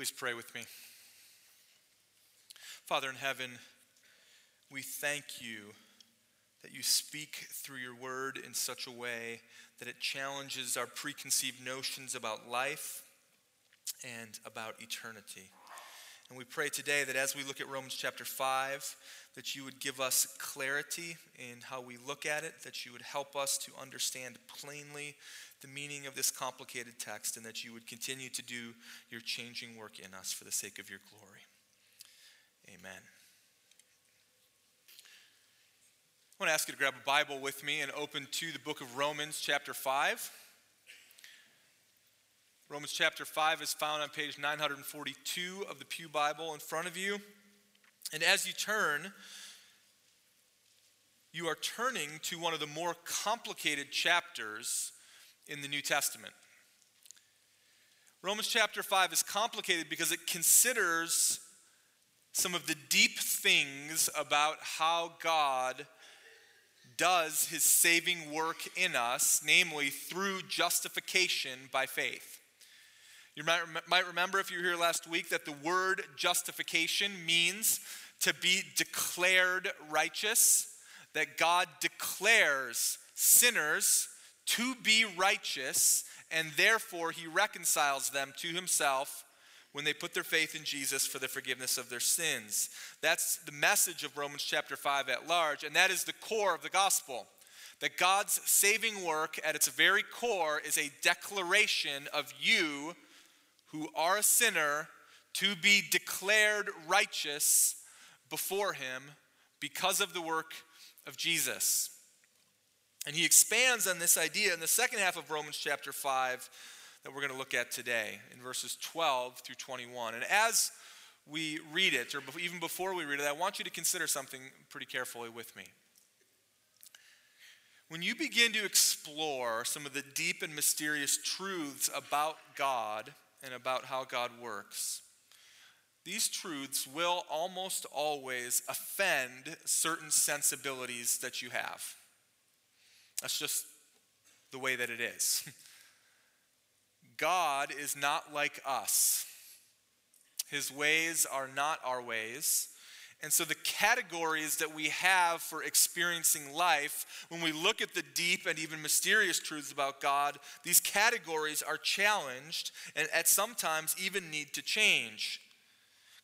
Please pray with me. Father in heaven, we thank you that you speak through your word in such a way that it challenges our preconceived notions about life and about eternity. And we pray today that as we look at Romans chapter 5, that you would give us clarity in how we look at it, that you would help us to understand plainly the meaning of this complicated text, and that you would continue to do your changing work in us for the sake of your glory. Amen. I want to ask you to grab a Bible with me and open to the book of Romans, chapter 5. Romans chapter 5 is found on page 942 of the Pew Bible in front of you. And as you turn, you are turning to one of the more complicated chapters in the New Testament. Romans chapter 5 is complicated because it considers some of the deep things about how God does his saving work in us, namely through justification by faith. You might, might remember if you were here last week that the word justification means to be declared righteous, that God declares sinners to be righteous, and therefore he reconciles them to himself when they put their faith in Jesus for the forgiveness of their sins. That's the message of Romans chapter 5 at large, and that is the core of the gospel. That God's saving work at its very core is a declaration of you who are a sinner to be declared righteous before him because of the work of Jesus. And he expands on this idea in the second half of Romans chapter 5 that we're going to look at today in verses 12 through 21. And as we read it, or even before we read it, I want you to consider something pretty carefully with me. When you begin to explore some of the deep and mysterious truths about God and about how God works, these truths will almost always offend certain sensibilities that you have. That's just the way that it is. God is not like us. His ways are not our ways. And so, the categories that we have for experiencing life, when we look at the deep and even mysterious truths about God, these categories are challenged and at sometimes even need to change.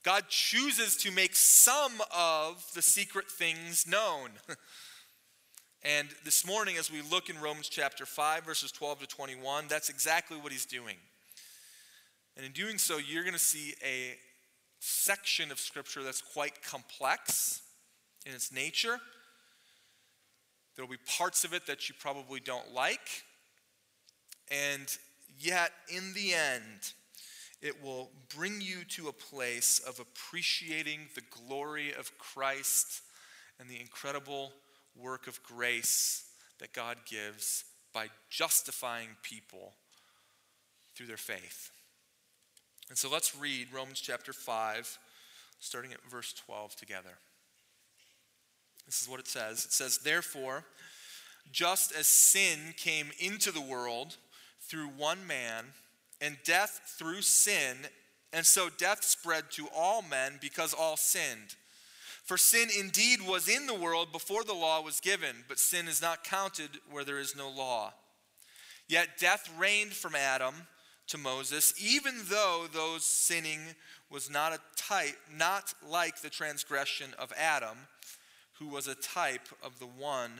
God chooses to make some of the secret things known. And this morning, as we look in Romans chapter 5, verses 12 to 21, that's exactly what he's doing. And in doing so, you're going to see a section of Scripture that's quite complex in its nature. There will be parts of it that you probably don't like. And yet, in the end, it will bring you to a place of appreciating the glory of Christ and the incredible work of grace that God gives by justifying people through their faith. And so let's read Romans chapter 5, starting at verse 12 together. This is what it says It says, Therefore, just as sin came into the world through one man, and death through sin, and so death spread to all men because all sinned. For sin indeed was in the world before the law was given, but sin is not counted where there is no law. Yet death reigned from Adam to Moses, even though those sinning was not a type, not like the transgression of Adam, who was a type of the one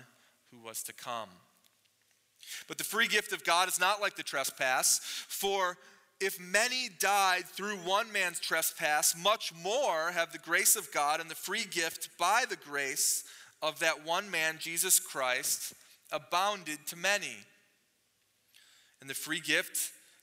who was to come. But the free gift of God is not like the trespass, for if many died through one man's trespass, much more have the grace of God and the free gift by the grace of that one man, Jesus Christ, abounded to many. And the free gift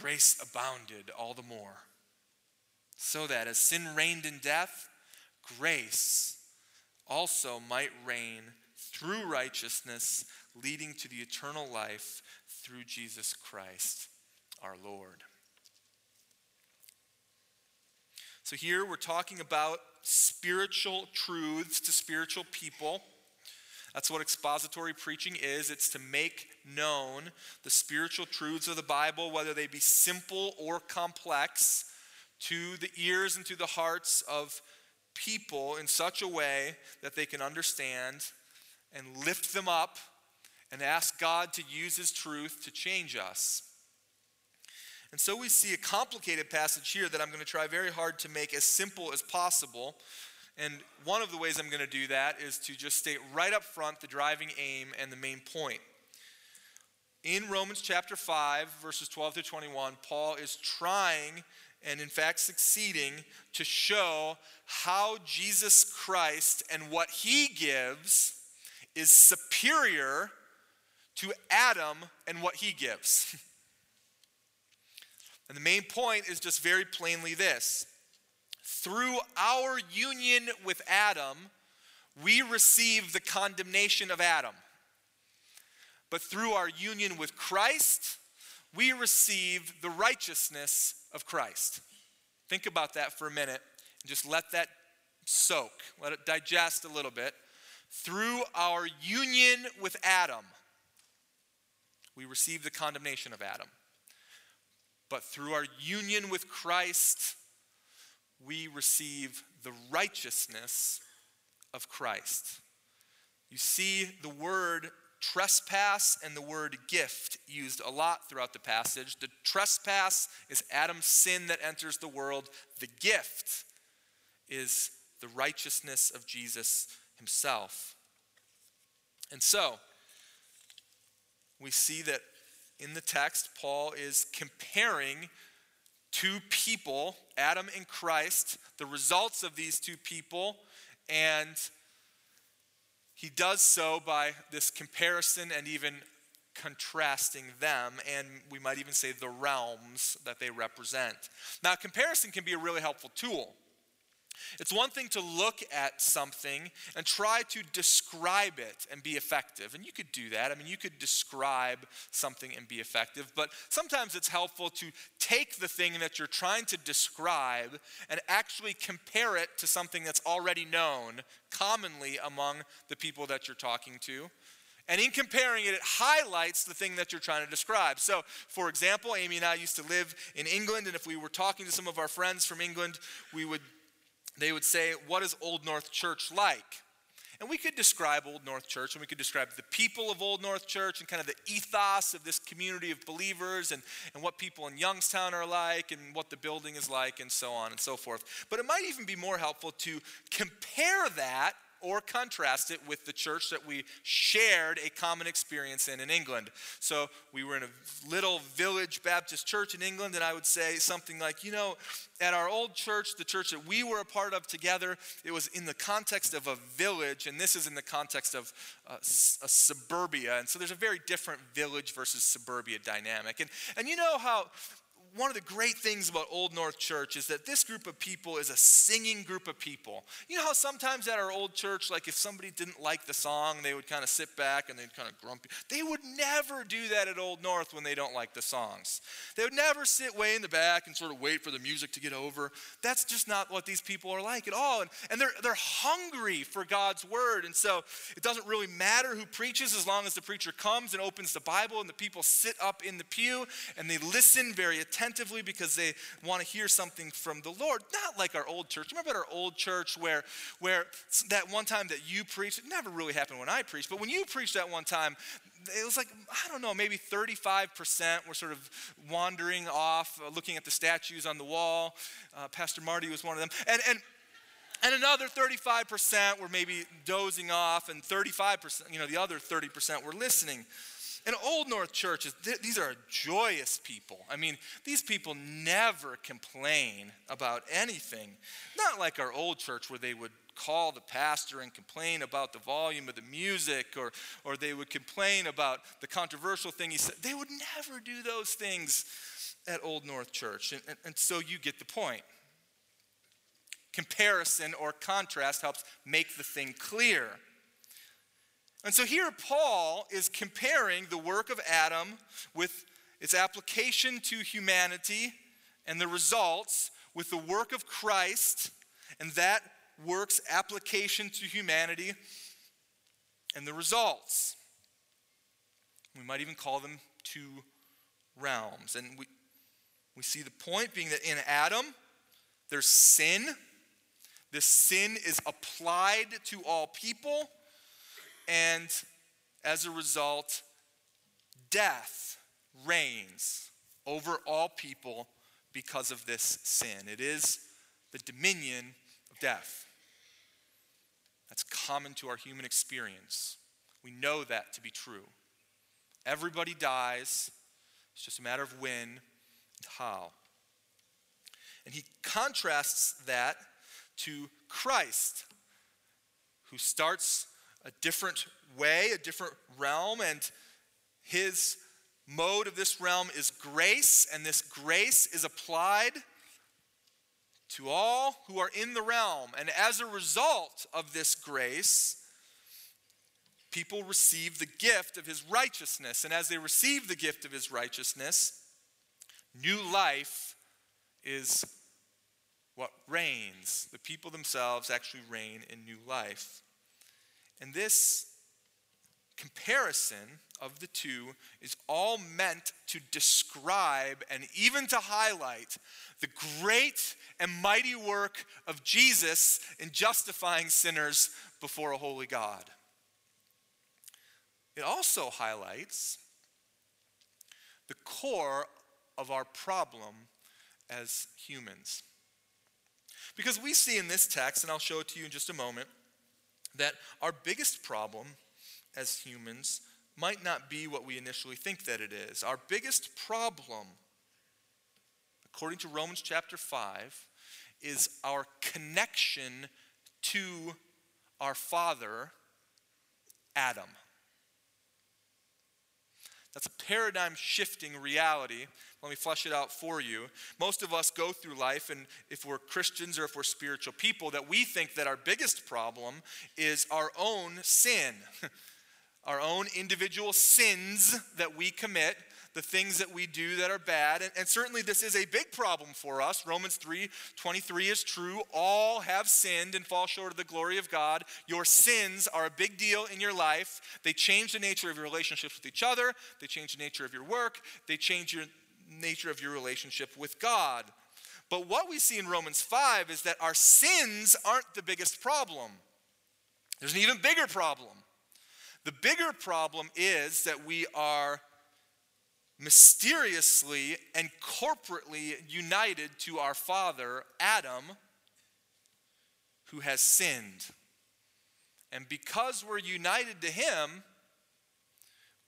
grace abounded all the more. So that as sin reigned in death, grace also might reign through righteousness, leading to the eternal life through Jesus Christ our Lord. So, here we're talking about spiritual truths to spiritual people. That's what expository preaching is it's to make known the spiritual truths of the Bible, whether they be simple or complex, to the ears and to the hearts of people in such a way that they can understand and lift them up and ask God to use His truth to change us. And so we see a complicated passage here that I'm going to try very hard to make as simple as possible. And one of the ways I'm going to do that is to just state right up front the driving aim and the main point. In Romans chapter 5, verses 12 to 21, Paul is trying and in fact succeeding to show how Jesus Christ and what he gives is superior to Adam and what he gives. and the main point is just very plainly this through our union with Adam, we receive the condemnation of Adam. But through our union with Christ, we receive the righteousness of Christ. Think about that for a minute and just let that soak, let it digest a little bit. Through our union with Adam, we receive the condemnation of Adam. But through our union with Christ, we receive the righteousness of Christ. You see the word trespass and the word gift used a lot throughout the passage. The trespass is Adam's sin that enters the world, the gift is the righteousness of Jesus himself. And so, we see that in the text, Paul is comparing two people, Adam and Christ, the results of these two people, and he does so by this comparison and even contrasting them, and we might even say the realms that they represent. Now, comparison can be a really helpful tool. It's one thing to look at something and try to describe it and be effective. And you could do that. I mean, you could describe something and be effective. But sometimes it's helpful to take the thing that you're trying to describe and actually compare it to something that's already known commonly among the people that you're talking to. And in comparing it, it highlights the thing that you're trying to describe. So, for example, Amy and I used to live in England, and if we were talking to some of our friends from England, we would they would say, What is Old North Church like? And we could describe Old North Church and we could describe the people of Old North Church and kind of the ethos of this community of believers and, and what people in Youngstown are like and what the building is like and so on and so forth. But it might even be more helpful to compare that or contrast it with the church that we shared a common experience in in England. So we were in a little village Baptist church in England, and I would say something like, you know, at our old church, the church that we were a part of together, it was in the context of a village, and this is in the context of uh, a suburbia. And so there's a very different village versus suburbia dynamic. And, and you know how one of the great things about Old North Church is that this group of people is a singing group of people. You know how sometimes at our old church, like if somebody didn't like the song, they would kind of sit back and they'd kind of grumpy. They would never do that at Old North when they don't like the songs. They would never sit way in the back and sort of wait for the music to get over. That's just not what these people are like at all. And, and they're, they're hungry for God's word. And so it doesn't really matter who preaches as long as the preacher comes and opens the Bible and the people sit up in the pew and they listen very attentively attentively because they want to hear something from the Lord. Not like our old church. Remember our old church where, where that one time that you preached, it never really happened when I preached, but when you preached that one time, it was like, I don't know, maybe 35% were sort of wandering off, uh, looking at the statues on the wall. Uh, Pastor Marty was one of them. And, and And another 35% were maybe dozing off, and 35%, you know, the other 30% were listening. And Old North churches, th- these are joyous people. I mean, these people never complain about anything. Not like our old church where they would call the pastor and complain about the volume of the music or, or they would complain about the controversial thing he said. They would never do those things at Old North Church. And, and, and so you get the point. Comparison or contrast helps make the thing clear. And so here Paul is comparing the work of Adam with its application to humanity and the results with the work of Christ and that work's application to humanity and the results. We might even call them two realms. And we, we see the point being that in Adam, there's sin. This sin is applied to all people and as a result, death reigns over all people because of this sin. It is the dominion of death. That's common to our human experience. We know that to be true. Everybody dies, it's just a matter of when and how. And he contrasts that to Christ, who starts a different way, a different realm, and his mode of this realm is grace, and this grace is applied to all who are in the realm. And as a result of this grace, people receive the gift of his righteousness. And as they receive the gift of his righteousness, new life is what reigns. The people themselves actually reign in new life. And this comparison of the two is all meant to describe and even to highlight the great and mighty work of Jesus in justifying sinners before a holy God. It also highlights the core of our problem as humans. Because we see in this text, and I'll show it to you in just a moment, that our biggest problem as humans might not be what we initially think that it is. Our biggest problem, according to Romans chapter 5, is our connection to our father, Adam. That's a paradigm shifting reality. Let me flesh it out for you. Most of us go through life, and if we're Christians or if we're spiritual people, that we think that our biggest problem is our own sin, our own individual sins that we commit the things that we do that are bad. And, and, certainly this is a big problem for us. Romans 3 23 is true. All have sinned and fall short of the glory of God. Your sins are a big deal in your life. They change the nature of your relationships with each other, they change the nature of your work, they change your nature of your relationship with God. But what we see in Romans 5 is that our sins aren't the biggest problem. There's an even bigger problem. The bigger problem is that we are mysteriously and corporately united to our father, Adam, who has sinned. And because we're united to him,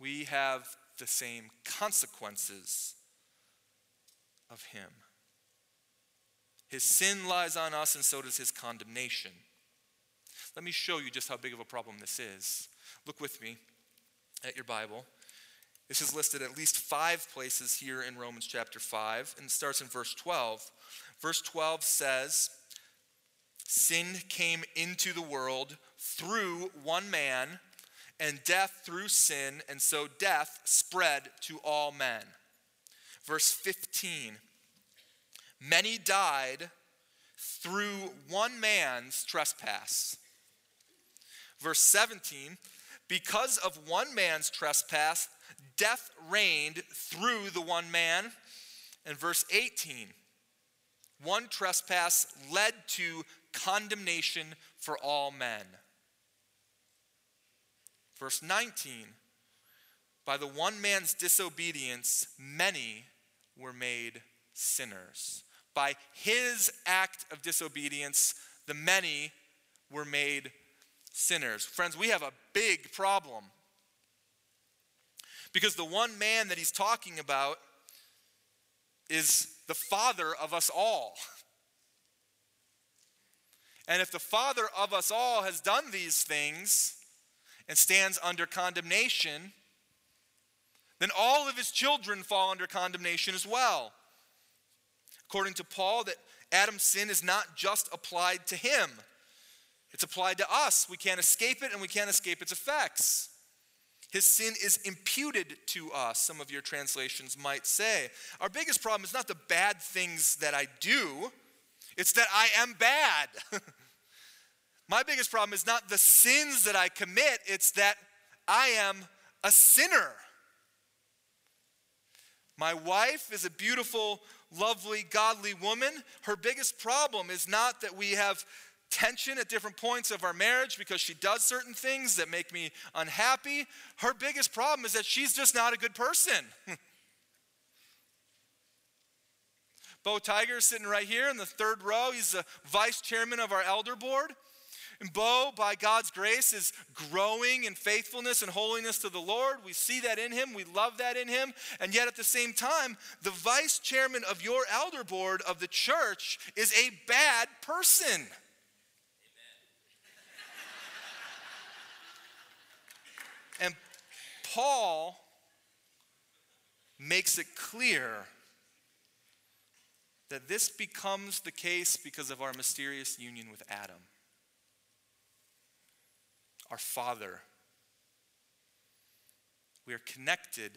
we have the same consequences of him. His sin lies on us, and so does his condemnation. Let me show you just how big of a problem this is. Look with me at your Bible. This is listed at least five places here in Romans chapter 5, and starts in verse 12. Verse 12 says, Sin came into the world through one man, and death through sin, and so death spread to all men. Verse 15, many died through one man's trespass. Verse 17, because of one man's trespass, death reigned through the one man. And verse 18 one trespass led to condemnation for all men. Verse 19 by the one man's disobedience, many were made sinners. By his act of disobedience, the many were made sinners. Friends, we have a big problem. Because the one man that he's talking about is the father of us all. And if the father of us all has done these things and stands under condemnation, then all of his children fall under condemnation as well. According to Paul, that Adam's sin is not just applied to him. It's applied to us. We can't escape it and we can't escape its effects. His sin is imputed to us, some of your translations might say. Our biggest problem is not the bad things that I do, it's that I am bad. My biggest problem is not the sins that I commit, it's that I am a sinner. My wife is a beautiful, lovely, godly woman. Her biggest problem is not that we have tension at different points of our marriage because she does certain things that make me unhappy. Her biggest problem is that she's just not a good person. Bo Tiger is sitting right here in the third row. He's the vice chairman of our elder board. And Bo, by God's grace, is growing in faithfulness and holiness to the Lord. We see that in him. We love that in him. And yet, at the same time, the vice chairman of your elder board of the church is a bad person. And Paul makes it clear that this becomes the case because of our mysterious union with Adam our Father. We are connected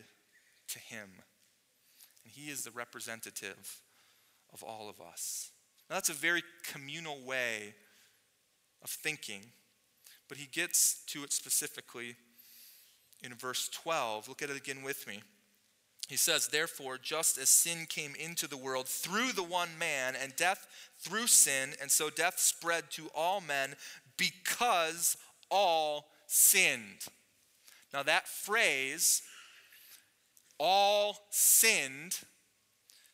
to Him, and He is the representative of all of us. Now, that's a very communal way of thinking, but he gets to it specifically in verse 12. Look at it again with me. He says, Therefore, just as sin came into the world through the one man, and death through sin, and so death spread to all men because all sinned. Now, that phrase, all sinned,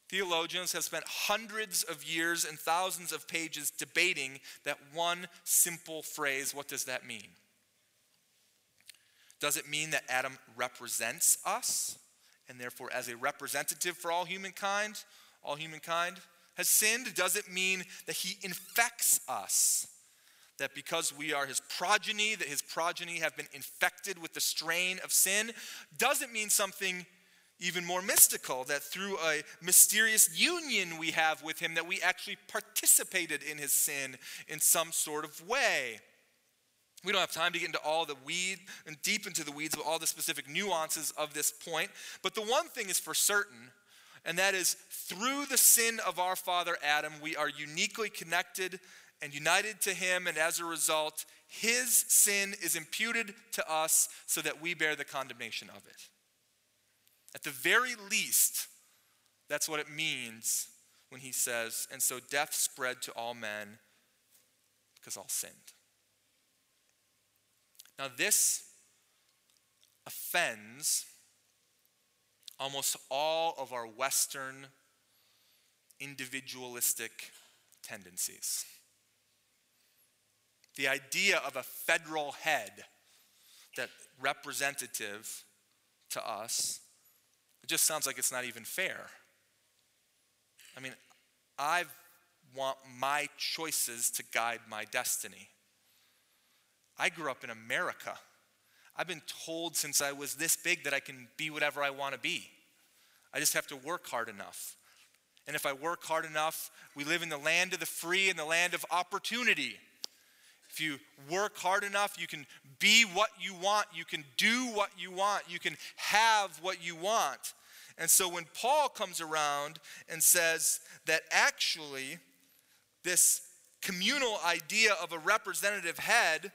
theologians have spent hundreds of years and thousands of pages debating that one simple phrase. What does that mean? Does it mean that Adam represents us? And therefore, as a representative for all humankind, all humankind has sinned? Does it mean that he infects us? That because we are his progeny, that his progeny have been infected with the strain of sin, doesn't mean something even more mystical, that through a mysterious union we have with him, that we actually participated in his sin in some sort of way. We don't have time to get into all the weed and deep into the weeds of all the specific nuances of this point, but the one thing is for certain, and that is through the sin of our father Adam, we are uniquely connected and united to him, and as a result, his sin is imputed to us so that we bear the condemnation of it. At the very least, that's what it means when he says, and so death spread to all men because all sinned. Now, this offends almost all of our Western individualistic tendencies. The idea of a federal head that representative to us, it just sounds like it's not even fair. I mean, I want my choices to guide my destiny. I grew up in America. I've been told since I was this big that I can be whatever I want to be. I just have to work hard enough. And if I work hard enough, we live in the land of the free and the land of opportunity. If you work hard enough, you can be what you want, you can do what you want, you can have what you want. And so when Paul comes around and says that actually this communal idea of a representative head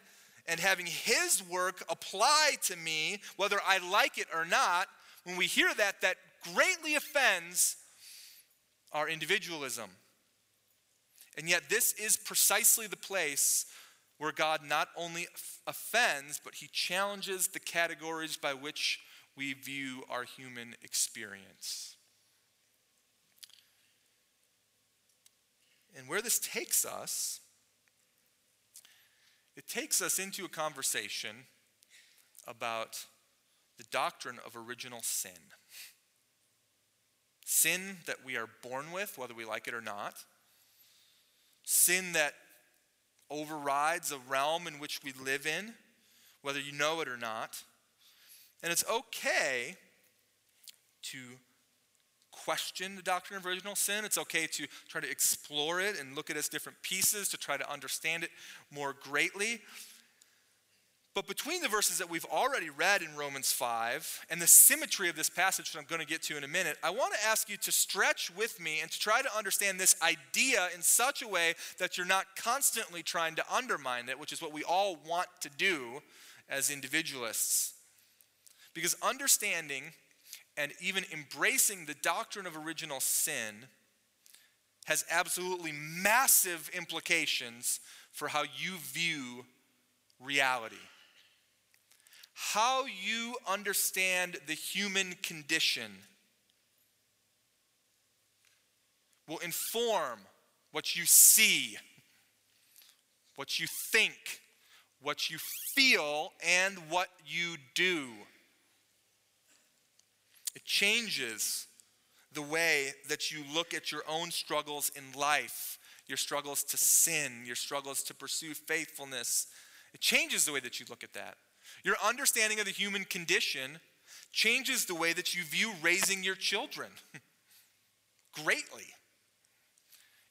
and having his work apply to me, whether I like it or not, when we hear that, that greatly offends our individualism. And yet, this is precisely the place where God not only offends, but he challenges the categories by which we view our human experience. And where this takes us it takes us into a conversation about the doctrine of original sin. Sin that we are born with, whether we like it or not. Sin that overrides a realm in which we live in, whether you know it or not. And it's okay to question the doctrine of original sin. It's okay to try to explore it and look at its different pieces to try to understand it more greatly. But between the verses that we've already read in Romans 5 and the symmetry of this passage that I'm going to get to in a minute, I want to ask you to stretch with me and to try to understand this idea in such a way that you're not constantly trying to undermine it, which is what we all want to do as individualists. Because understanding and even embracing the doctrine of original sin has absolutely massive implications for how you view reality how you understand the human condition will inform what you see, what you think, what you feel, and what you do. It changes the way that you look at your own struggles in life, your struggles to sin, your struggles to pursue faithfulness. It changes the way that you look at that. Your understanding of the human condition changes the way that you view raising your children greatly.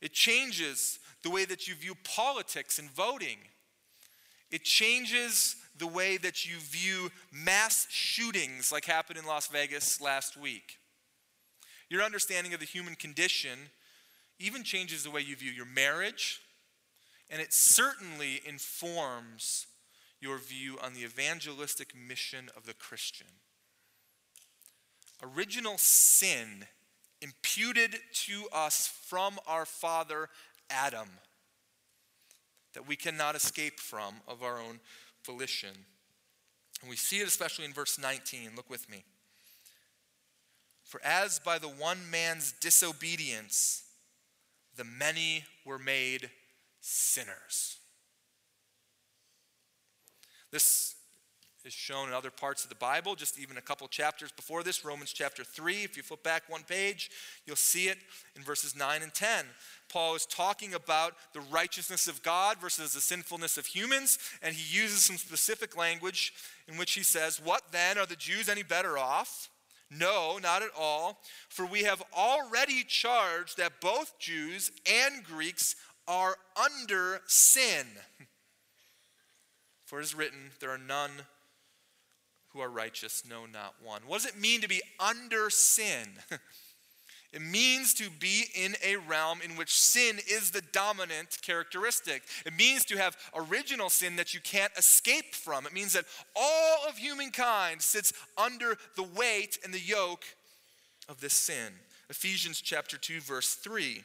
It changes the way that you view politics and voting. It changes the way that you view mass shootings like happened in Las Vegas last week. Your understanding of the human condition even changes the way you view your marriage, and it certainly informs your view on the evangelistic mission of the Christian. Original sin imputed to us from our father Adam that we cannot escape from of our own volition. And we see it especially in verse 19. Look with me. For as by the one man's disobedience, the many were made sinners. This is shown in other parts of the Bible, just even a couple chapters before this, Romans chapter 3. If you flip back one page, you'll see it in verses 9 and 10. Paul is talking about the righteousness of God versus the sinfulness of humans, and he uses some specific language in which he says, What then? Are the Jews any better off? No, not at all. For we have already charged that both Jews and Greeks are under sin. For it is written, There are none who are righteous, no, not one. What does it mean to be under sin? It means to be in a realm in which sin is the dominant characteristic. It means to have original sin that you can't escape from. It means that all of humankind sits under the weight and the yoke of this sin. Ephesians chapter 2 verse 3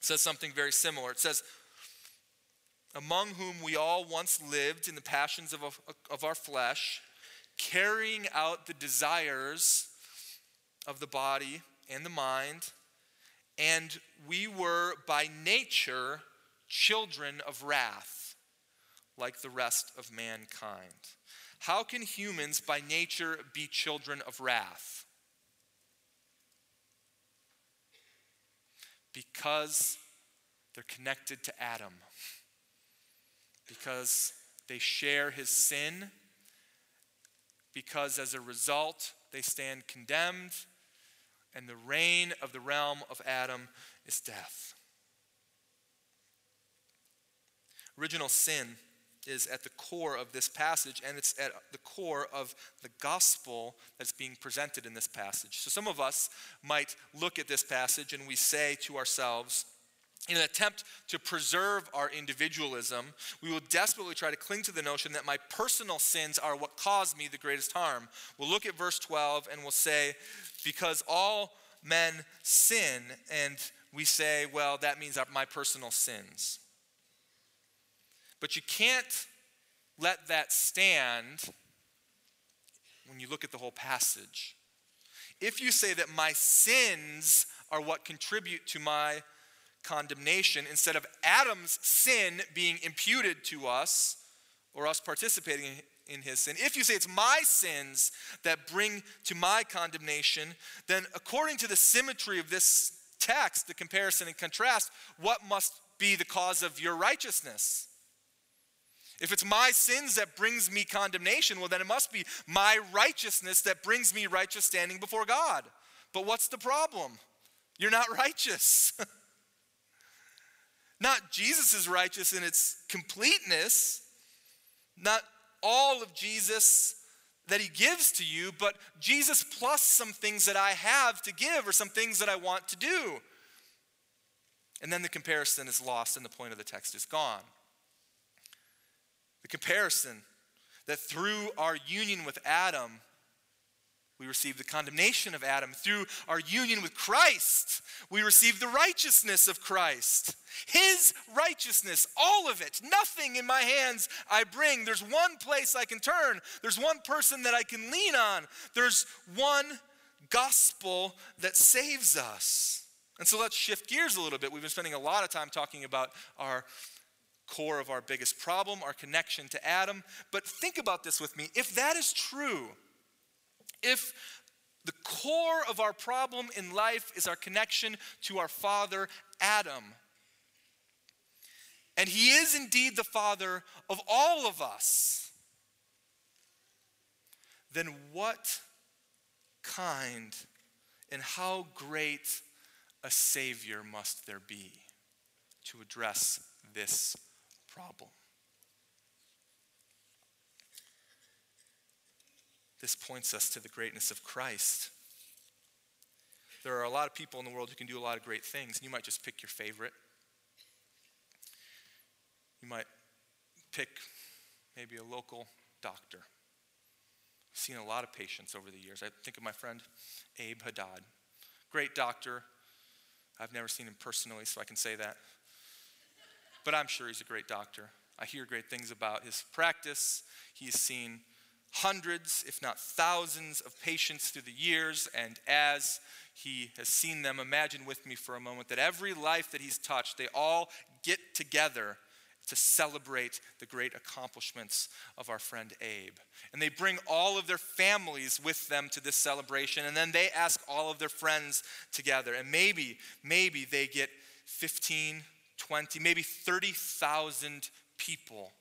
says something very similar. It says, among whom we all once lived in the passions of, of our flesh, carrying out the desires of the body and the mind, and we were by nature children of wrath, like the rest of mankind. How can humans by nature be children of wrath? Because they're connected to Adam because they share his sin, because as a result, they stand condemned, and the reign of the realm of Adam is death. Original sin is at the core of this passage, and it's at the core of the gospel that's being presented in this passage. So, some of us might look at this passage and we say to ourselves, in an attempt to preserve our individualism, we will desperately try to cling to the notion that my personal sins are what caused me the greatest harm. We'll look at verse 12 and we'll say, because all men sin, and we say, well, that means my personal sins. But you can't let that stand when you look at the whole passage. If you say that my sins are what contribute to my condemnation instead of Adam's sin being imputed to us or us participating in his sin. If you say it's my sins that bring to my condemnation, then according to the symmetry of this text, the comparison and contrast, what must be the cause of your righteousness? If it's my sins that brings me condemnation, well, then it must be my righteousness that brings me righteous standing before God. But what's the problem? You're not righteous. Not Jesus is righteous in its completeness, not all of Jesus that he gives to you, but Jesus plus some things that I have to give or some things that I want to do. And then the comparison is lost and the point of the text is gone. The comparison that through our union with Adam, we receive the condemnation of Adam. Through our union with Christ, we receive the righteousness of Christ. His righteousness, all of it, nothing in my hands I bring. There's one place I can turn, there's one person that I can lean on, there's one gospel that saves us. And so let's shift gears a little bit. We've been spending a lot of time talking about our core of our biggest problem, our connection to Adam. But think about this with me. If that is true, if the core of our problem in life is our connection to our father, Adam, and he is indeed the father of all of us, then what kind and how great a Savior must there be to address this problem. This points us to the greatness of Christ. There are a lot of people in the world who can do a lot of great things, and you might just pick your favorite. You might pick maybe a local doctor. I've seen a lot of patients over the years. I think of my friend Abe Haddad. Great doctor. I've never seen him personally, so I can say that but I'm sure he's a great doctor. I hear great things about his practice. He's seen hundreds, if not thousands, of patients through the years, and as he has seen them, imagine with me for a moment that every life that he's touched, they all get together to celebrate the great accomplishments of our friend Abe. And they bring all of their families with them to this celebration, and then they ask all of their friends together. And maybe, maybe they get 15, 20, maybe 30,000 people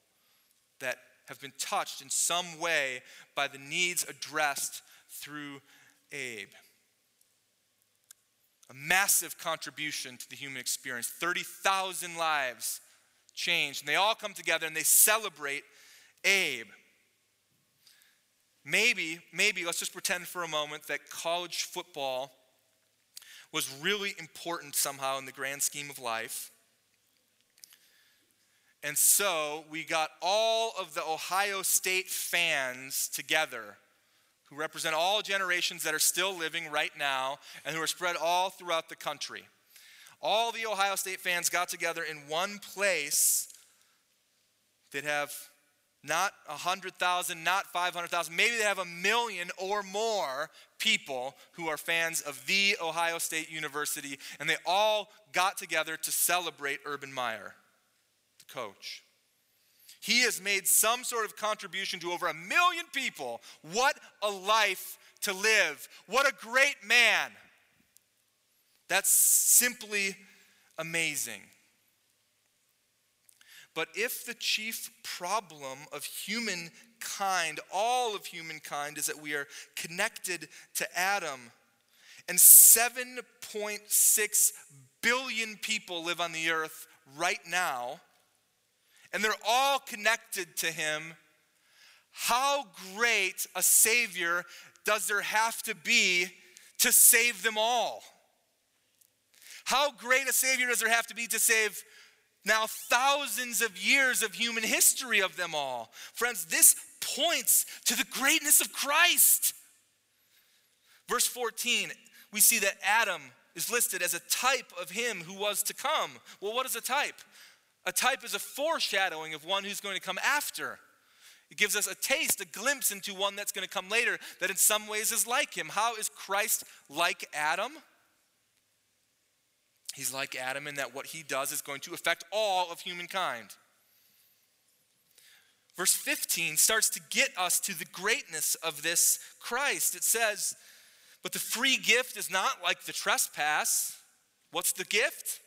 that have been touched in some way by the needs addressed through Abe. A massive contribution to the human experience. 30,000 lives changed. And they all come together and they celebrate Abe. Maybe, maybe, let's just pretend for a moment that college football was really important somehow in the grand scheme of life. And so we got all of the Ohio State fans together who represent all generations that are still living right now and who are spread all throughout the country. All the Ohio State fans got together in one place. They'd have not 100,000, not 500,000, maybe they have a million or more people who are fans of the Ohio State University, and they all got together to celebrate Urban Meyer coach. He has made some sort of contribution to over a million people. What a life to live! What a great man! That's simply amazing. But if the chief problem of humankind, all of humankind, is that we are connected to Adam, and 7.6 billion people live on the earth right now, and they're all connected to him, how great a Savior does there have to be to save them all? How great a Savior does there have to be to save now thousands of years of human history of them all? Friends, this points to the greatness of Christ. Verse 14, we see that Adam is listed as a type of him who was to come. Well, what is a type? A type is a foreshadowing of one who's going to come after. It gives us a taste, a glimpse into one that's going to come later that in some ways is like him. How is Christ like Adam? He's like Adam in that what he does is going to affect all of humankind. Verse 15 starts to get us to the greatness of this Christ. It says, But the free gift is not like the trespass. What's the gift?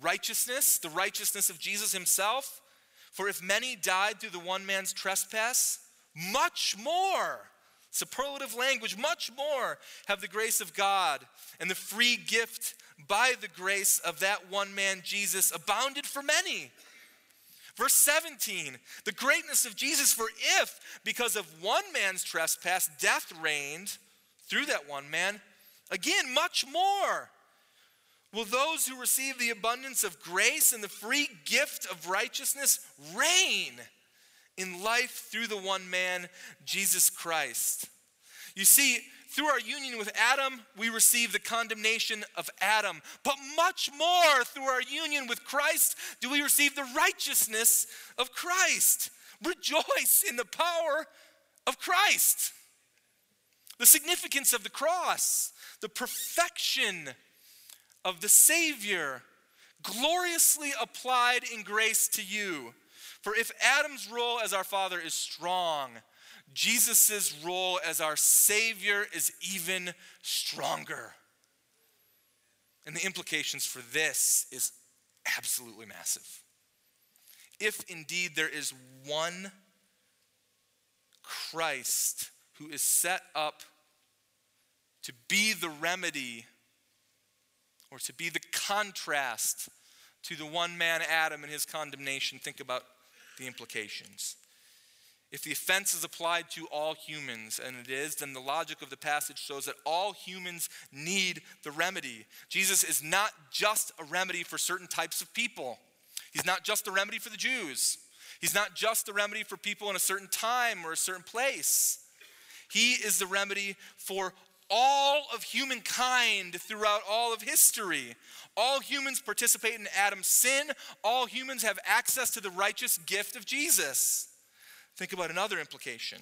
Righteousness, the righteousness of Jesus himself. For if many died through the one man's trespass, much more, superlative language, much more have the grace of God and the free gift by the grace of that one man, Jesus, abounded for many. Verse 17, the greatness of Jesus, for if, because of one man's trespass, death reigned through that one man, again, much more will those who receive the abundance of grace and the free gift of righteousness reign in life through the one man, Jesus Christ. You see, through our union with Adam, we receive the condemnation of Adam. But much more through our union with Christ do we receive the righteousness of Christ. Rejoice in the power of Christ. The significance of the cross, the perfection of the Savior, gloriously applied in grace to you. For if Adam's role as our father is strong, Jesus' role as our Savior is even stronger. And the implications for this is absolutely massive. If indeed there is one Christ who is set up to be the remedy or to be the contrast to the one man Adam and his condemnation, think about the implications. If the offense is applied to all humans, and it is, then the logic of the passage shows that all humans need the remedy. Jesus is not just a remedy for certain types of people, He's not just a remedy for the Jews, He's not just a remedy for people in a certain time or a certain place. He is the remedy for all of humankind throughout all of history. All humans participate in Adam's sin. All humans have access to the righteous gift of Jesus. Think about another implication.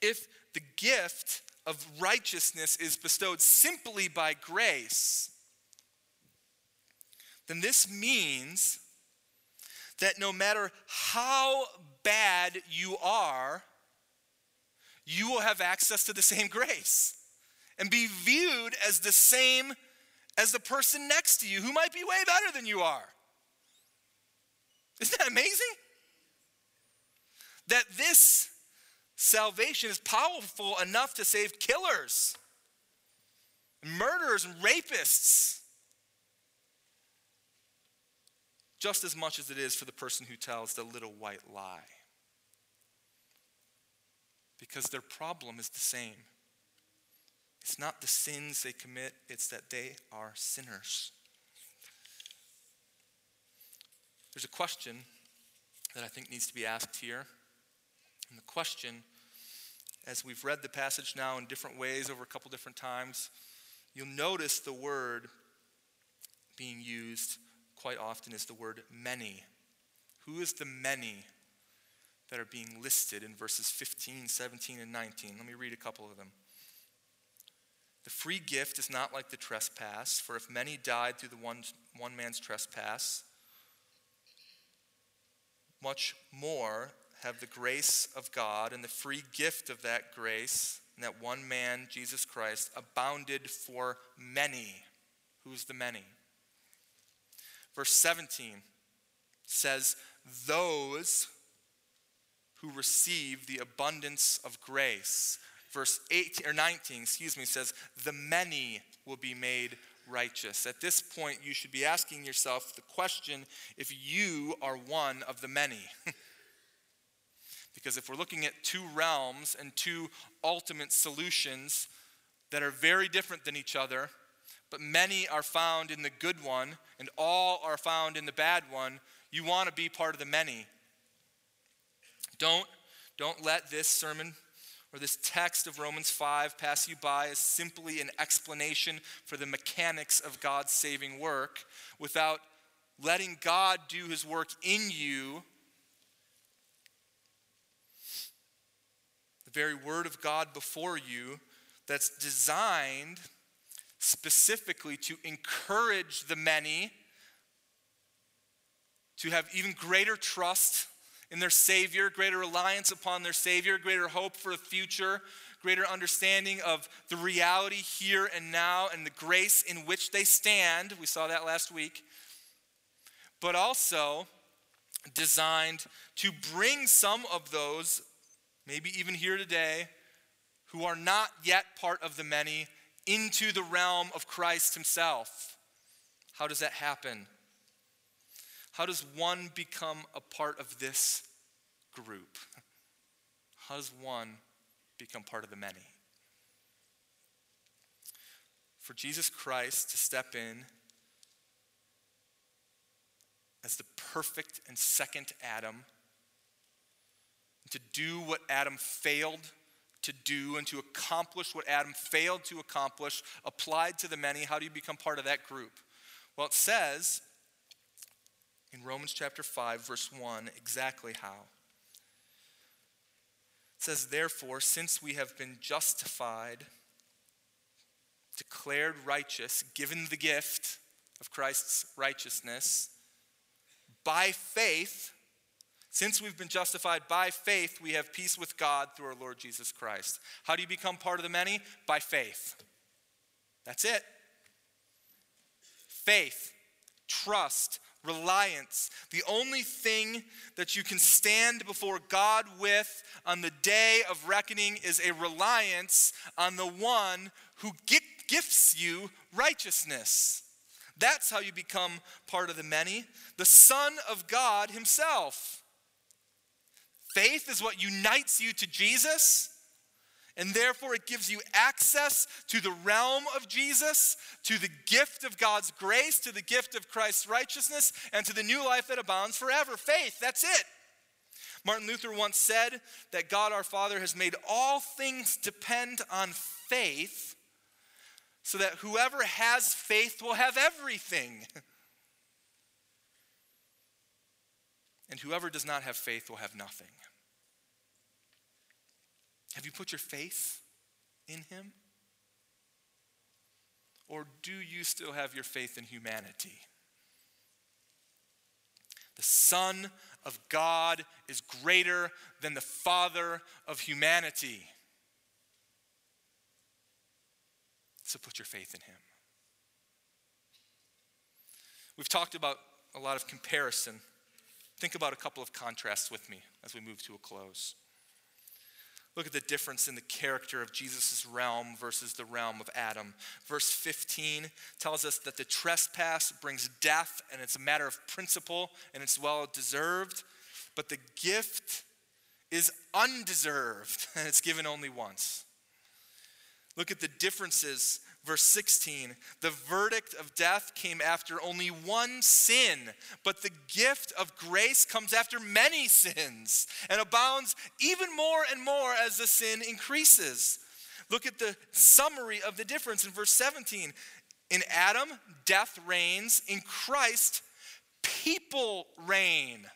If the gift of righteousness is bestowed simply by grace, then this means that no matter how bad you are, you will have access to the same grace and be viewed as the same as the person next to you who might be way better than you are. Isn't that amazing? that this salvation is powerful enough to save killers, murderers, and rapists. Just as much as it is for the person who tells the little white lie. Because their problem is the same. It's not the sins they commit, it's that they are sinners. There's a question that I think needs to be asked here. And the question, as we've read the passage now in different ways over a couple different times, you'll notice the word being used quite often is the word many. Who is the many that are being listed in verses 15, 17, and 19? Let me read a couple of them. The free gift is not like the trespass, for if many died through the one, one man's trespass, much more have the grace of God and the free gift of that grace, and that one man, Jesus Christ, abounded for many. Who's the many? Verse 17 says, Those who receive the abundance of grace. Verse 18 or 19, excuse me, says, The many will be made righteous. At this point, you should be asking yourself the question if you are one of the many. Because if we're looking at two realms and two ultimate solutions that are very different than each other, but many are found in the good one and all are found in the bad one, you want to be part of the many. Don't, don't let this sermon or this text of Romans 5 pass you by as simply an explanation for the mechanics of God's saving work without letting God do his work in you. The very word of God before you that's designed specifically to encourage the many to have even greater trust in their Savior, greater reliance upon their Savior, greater hope for the future, greater understanding of the reality here and now and the grace in which they stand. We saw that last week. But also designed to bring some of those, maybe even here today, who are not yet part of the many into the realm of Christ Himself. How does that happen? How does one become a part of this group? How does one become part of the many? For Jesus Christ to step in as the perfect and second Adam, to do what Adam failed to do and to accomplish what Adam failed to accomplish, applied to the many. How do you become part of that group? Well, it says in Romans chapter 5, verse 1, exactly how. It says, Therefore, since we have been justified, declared righteous, given the gift of Christ's righteousness, by faith, since we've been justified by faith, we have peace with God through our Lord Jesus Christ. How do you become part of the many? By faith. That's it. Faith, trust, reliance. The only thing that you can stand before God with on the day of reckoning is a reliance on the one who gifts you righteousness. That's how you become part of the many, the Son of God Himself. Faith is what unites you to Jesus. And therefore, it gives you access to the realm of Jesus, to the gift of God's grace, to the gift of Christ's righteousness, and to the new life that abounds forever. Faith, that's it. Martin Luther once said that God our Father has made all things depend on faith, so that whoever has faith will have everything. And whoever does not have faith will have nothing. Have you put your faith in him? Or do you still have your faith in humanity? The Son of God is greater than the Father of humanity. So put your faith in him. We've talked about a lot of comparison. Think about a couple of contrasts with me as we move to a close. Look at the difference in the character of Jesus' realm versus the realm of Adam. Verse 15 tells us that the trespass brings death, and it's a matter of principle, and it's well deserved. But the gift is undeserved, and it's given only once. Look at the differences Verse 16, the verdict of death came after only one sin, but the gift of grace comes after many sins and abounds even more and more as the sin increases. Look at the summary of the difference in verse 17. In Adam, death reigns. In Christ, people reign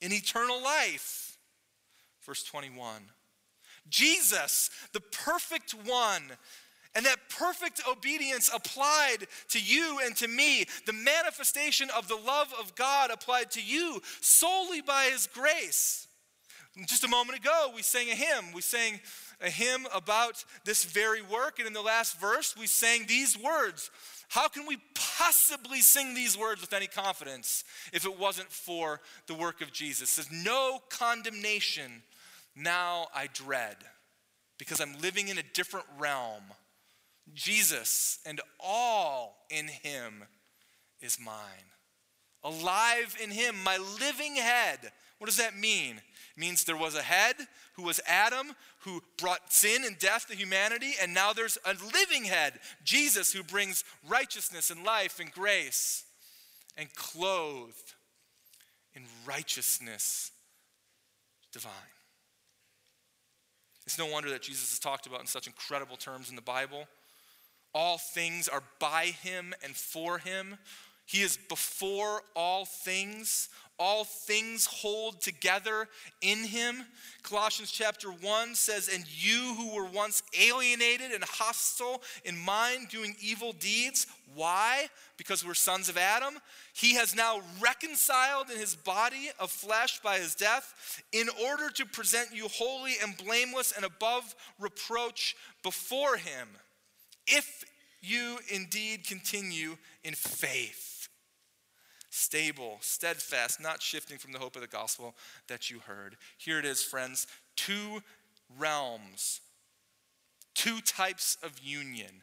in eternal life. Verse 21. Jesus, the perfect one, and that perfect obedience applied to you and to me, the manifestation of the love of God applied to you solely by His grace. Just a moment ago, we sang a hymn. We sang a hymn about this very work. And in the last verse, we sang these words. How can we possibly sing these words with any confidence if it wasn't for the work of Jesus? Says, No condemnation now I dread because I'm living in a different realm. Jesus and all in him is mine. Alive in him, my living head. What does that mean? It means there was a head who was Adam, who brought sin and death to humanity, and now there's a living head, Jesus, who brings righteousness and life and grace and clothed in righteousness divine. It's no wonder that Jesus is talked about in such incredible terms in the Bible. All things are by him and for him. He is before all things. all things hold together in him. Colossians chapter 1 says, And you who were once alienated and hostile in mind, doing evil deeds, why? Because we're sons of Adam. He has now reconciled in his body of flesh by his death in order to present you holy and blameless and above reproach before him. If you indeed continue in faith stable, steadfast, not shifting from the hope of the gospel that you heard. Here it is, friends two realms, two types of union.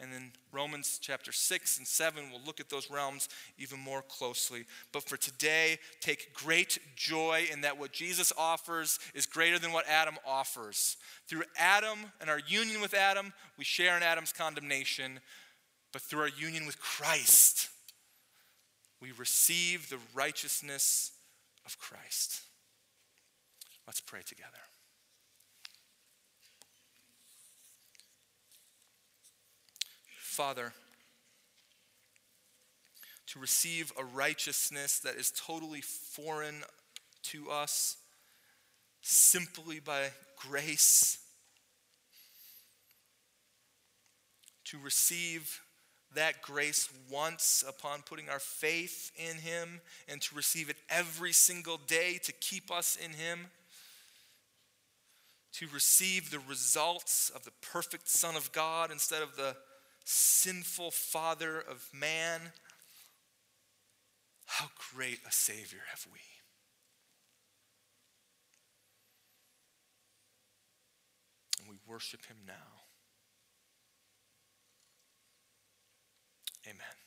And then Romans chapter 6 and 7, we'll look at those realms even more closely. But for today, take great joy in that what Jesus offers is greater than what Adam offers. Through Adam and our union with Adam, we share in Adam's condemnation. But through our union with Christ, we receive the righteousness of Christ. Let's pray together. Father, to receive a righteousness that is totally foreign to us simply by grace, to receive that grace once upon putting our faith in Him and to receive it every single day to keep us in Him, to receive the results of the perfect Son of God instead of the sinful father of man, how great a Savior have we! And we worship Him now. Amen.